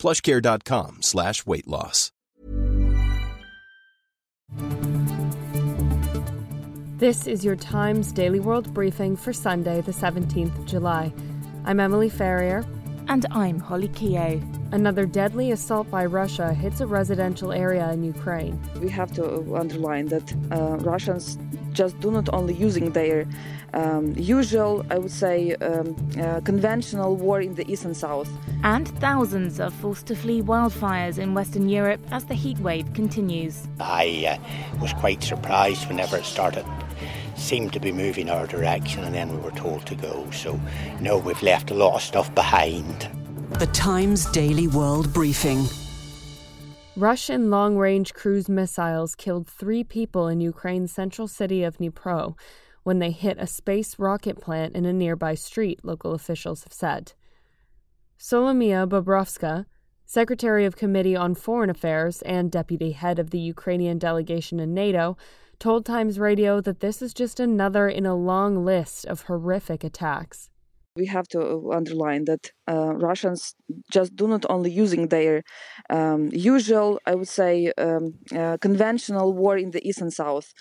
plushcare.com slash weight loss. This is your Times Daily World Briefing for Sunday, the 17th of July. I'm Emily Ferrier. And I'm Holly Keogh. Another deadly assault by Russia hits a residential area in Ukraine. We have to underline that uh, Russians just do not only using their um, usual, I would say, um, uh, conventional war in the east and south. And thousands are forced to flee wildfires in Western Europe as the heat wave continues. I uh, was quite surprised whenever it started seemed to be moving our direction and then we were told to go. So, no, we've left a lot of stuff behind. The Times Daily World Briefing. Russian long range cruise missiles killed three people in Ukraine's central city of Dnipro when they hit a space rocket plant in a nearby street, local officials have said. Solomia Bobrovska, Secretary of Committee on Foreign Affairs and Deputy Head of the Ukrainian delegation in NATO, told Times Radio that this is just another in a long list of horrific attacks. We have to underline that uh, Russians just do not only using their um, usual, I would say, um, uh, conventional war in the east and south.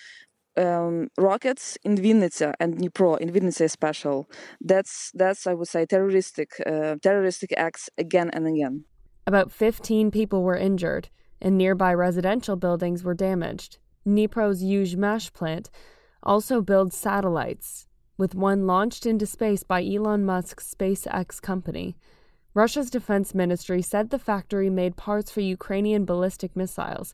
Um, rockets in Vinnytsia and Dnipro, in Vinnytsia special. That's that's I would say terroristic uh, terroristic acts again and again. About 15 people were injured, and nearby residential buildings were damaged. Dnipro's Yuzhmash plant also builds satellites, with one launched into space by Elon Musk's SpaceX company. Russia's defense ministry said the factory made parts for Ukrainian ballistic missiles.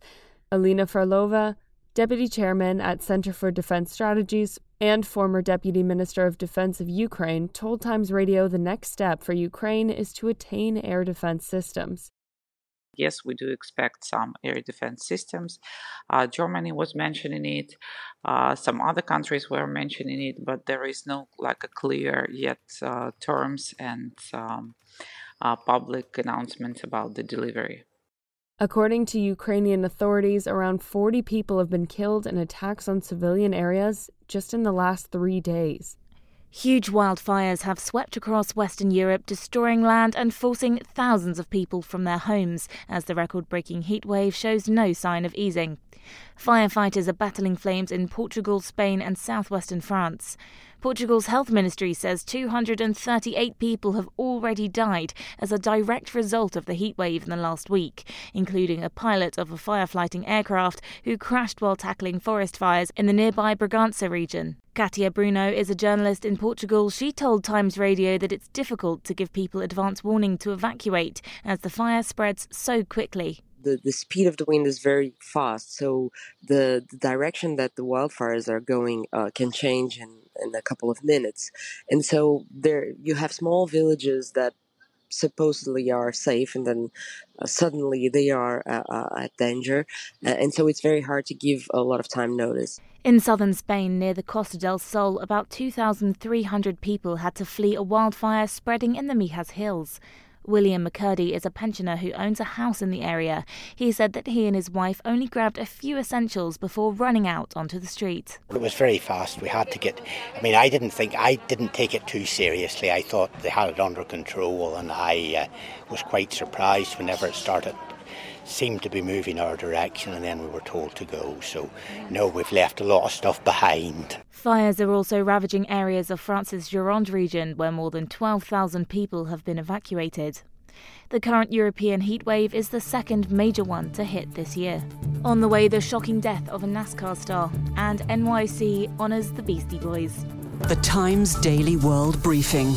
Alina Frolova, deputy chairman at Center for Defense Strategies and former deputy minister of defense of Ukraine, told Times Radio the next step for Ukraine is to attain air defense systems yes, we do expect some air defense systems. Uh, Germany was mentioning it. Uh, some other countries were mentioning it, but there is no like a clear yet uh, terms and um, uh, public announcements about the delivery. According to Ukrainian authorities, around 40 people have been killed in attacks on civilian areas just in the last three days. Huge wildfires have swept across Western Europe, destroying land and forcing thousands of people from their homes as the record breaking heatwave shows no sign of easing. Firefighters are battling flames in Portugal, Spain, and southwestern France. Portugal's health ministry says 238 people have already died as a direct result of the heatwave in the last week, including a pilot of a firefighting aircraft who crashed while tackling forest fires in the nearby Bragança region. Katia Bruno is a journalist in Portugal. She told Times Radio that it's difficult to give people advance warning to evacuate as the fire spreads so quickly the, the speed of the wind is very fast. So the, the direction that the wildfires are going uh, can change in, in a couple of minutes. And so there you have small villages that supposedly are safe and then uh, suddenly they are uh, uh at danger. Uh, and so it's very hard to give a lot of time notice. In southern Spain, near the Costa del Sol, about 2,300 people had to flee a wildfire spreading in the Mijas Hills. William McCurdy is a pensioner who owns a house in the area. He said that he and his wife only grabbed a few essentials before running out onto the street. It was very fast. We had to get. I mean, I didn't think I didn't take it too seriously. I thought they had it under control, and I uh, was quite surprised whenever it started seemed to be moving our direction and then we were told to go. So, no, we've left a lot of stuff behind. Fires are also ravaging areas of France's Gironde region where more than 12,000 people have been evacuated. The current European heatwave is the second major one to hit this year. On the way, the shocking death of a NASCAR star, and NYC honours the Beastie Boys. The Times Daily World Briefing.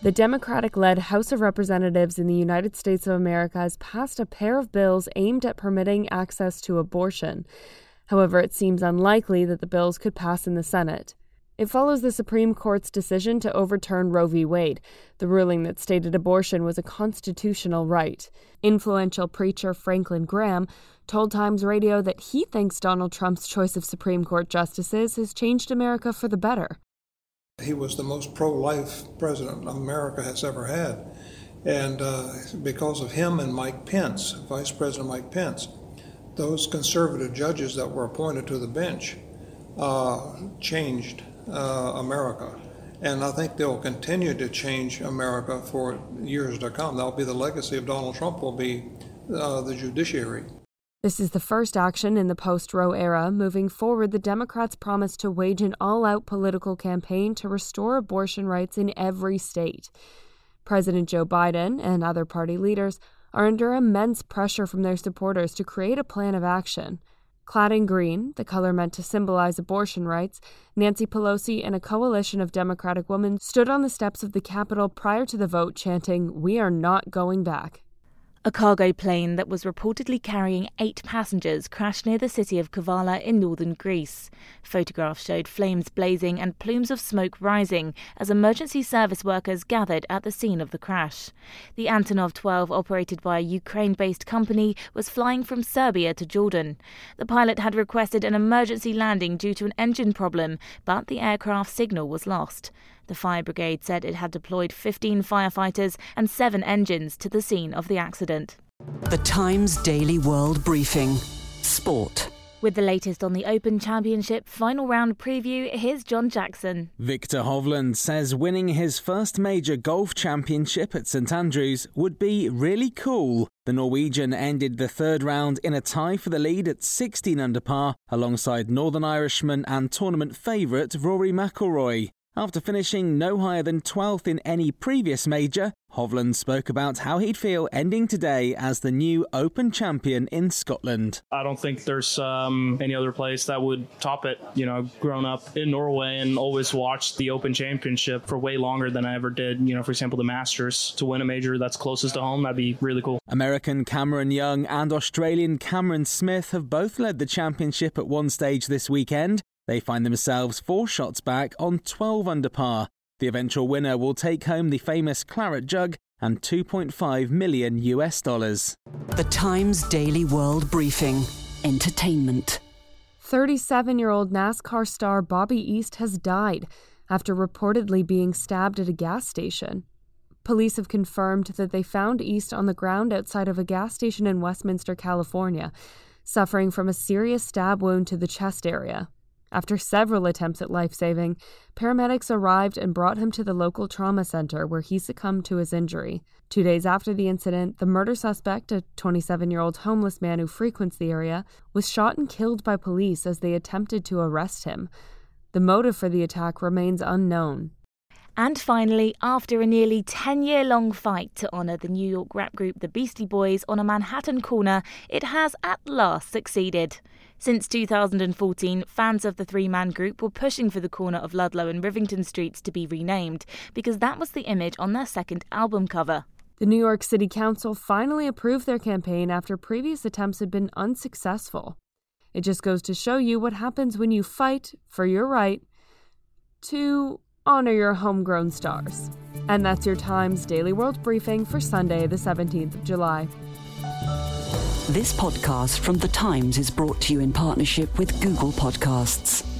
The Democratic led House of Representatives in the United States of America has passed a pair of bills aimed at permitting access to abortion. However, it seems unlikely that the bills could pass in the Senate. It follows the Supreme Court's decision to overturn Roe v. Wade, the ruling that stated abortion was a constitutional right. Influential preacher Franklin Graham told Times Radio that he thinks Donald Trump's choice of Supreme Court justices has changed America for the better. He was the most pro life president America has ever had. And uh, because of him and Mike Pence, Vice President Mike Pence, those conservative judges that were appointed to the bench uh, changed uh, America. And I think they'll continue to change America for years to come. That'll be the legacy of Donald Trump, will be uh, the judiciary. This is the first action in the post Roe era. Moving forward, the Democrats promise to wage an all out political campaign to restore abortion rights in every state. President Joe Biden and other party leaders are under immense pressure from their supporters to create a plan of action. Clad in green, the color meant to symbolize abortion rights, Nancy Pelosi and a coalition of Democratic women stood on the steps of the Capitol prior to the vote chanting, We are not going back. A cargo plane that was reportedly carrying eight passengers crashed near the city of Kavala in northern Greece. Photographs showed flames blazing and plumes of smoke rising as emergency service workers gathered at the scene of the crash. The Antonov 12, operated by a Ukraine based company, was flying from Serbia to Jordan. The pilot had requested an emergency landing due to an engine problem, but the aircraft signal was lost. The fire brigade said it had deployed 15 firefighters and seven engines to the scene of the accident. The Times Daily World Briefing Sport. With the latest on the Open Championship final round preview, here's John Jackson. Viktor Hovland says winning his first major golf championship at St Andrews would be really cool. The Norwegian ended the third round in a tie for the lead at 16 under par, alongside Northern Irishman and tournament favourite Rory McIlroy. After finishing no higher than 12th in any previous major, Hovland spoke about how he'd feel ending today as the new Open champion in Scotland. I don't think there's um, any other place that would top it. You know, I've grown up in Norway and always watched the Open Championship for way longer than I ever did, you know, for example, the Masters. To win a major that's closest to home, that'd be really cool. American Cameron Young and Australian Cameron Smith have both led the championship at one stage this weekend. They find themselves four shots back on 12 under par. The eventual winner will take home the famous claret jug and 2.5 million US dollars. The Times Daily World Briefing Entertainment. 37 year old NASCAR star Bobby East has died after reportedly being stabbed at a gas station. Police have confirmed that they found East on the ground outside of a gas station in Westminster, California, suffering from a serious stab wound to the chest area. After several attempts at life saving, paramedics arrived and brought him to the local trauma center where he succumbed to his injury. Two days after the incident, the murder suspect, a 27 year old homeless man who frequents the area, was shot and killed by police as they attempted to arrest him. The motive for the attack remains unknown. And finally, after a nearly 10 year long fight to honour the New York rap group The Beastie Boys on a Manhattan corner, it has at last succeeded. Since 2014, fans of the three man group were pushing for the corner of Ludlow and Rivington Streets to be renamed because that was the image on their second album cover. The New York City Council finally approved their campaign after previous attempts had been unsuccessful. It just goes to show you what happens when you fight for your right to honor your homegrown stars. And that's your Times Daily World Briefing for Sunday, the 17th of July. This podcast from The Times is brought to you in partnership with Google Podcasts.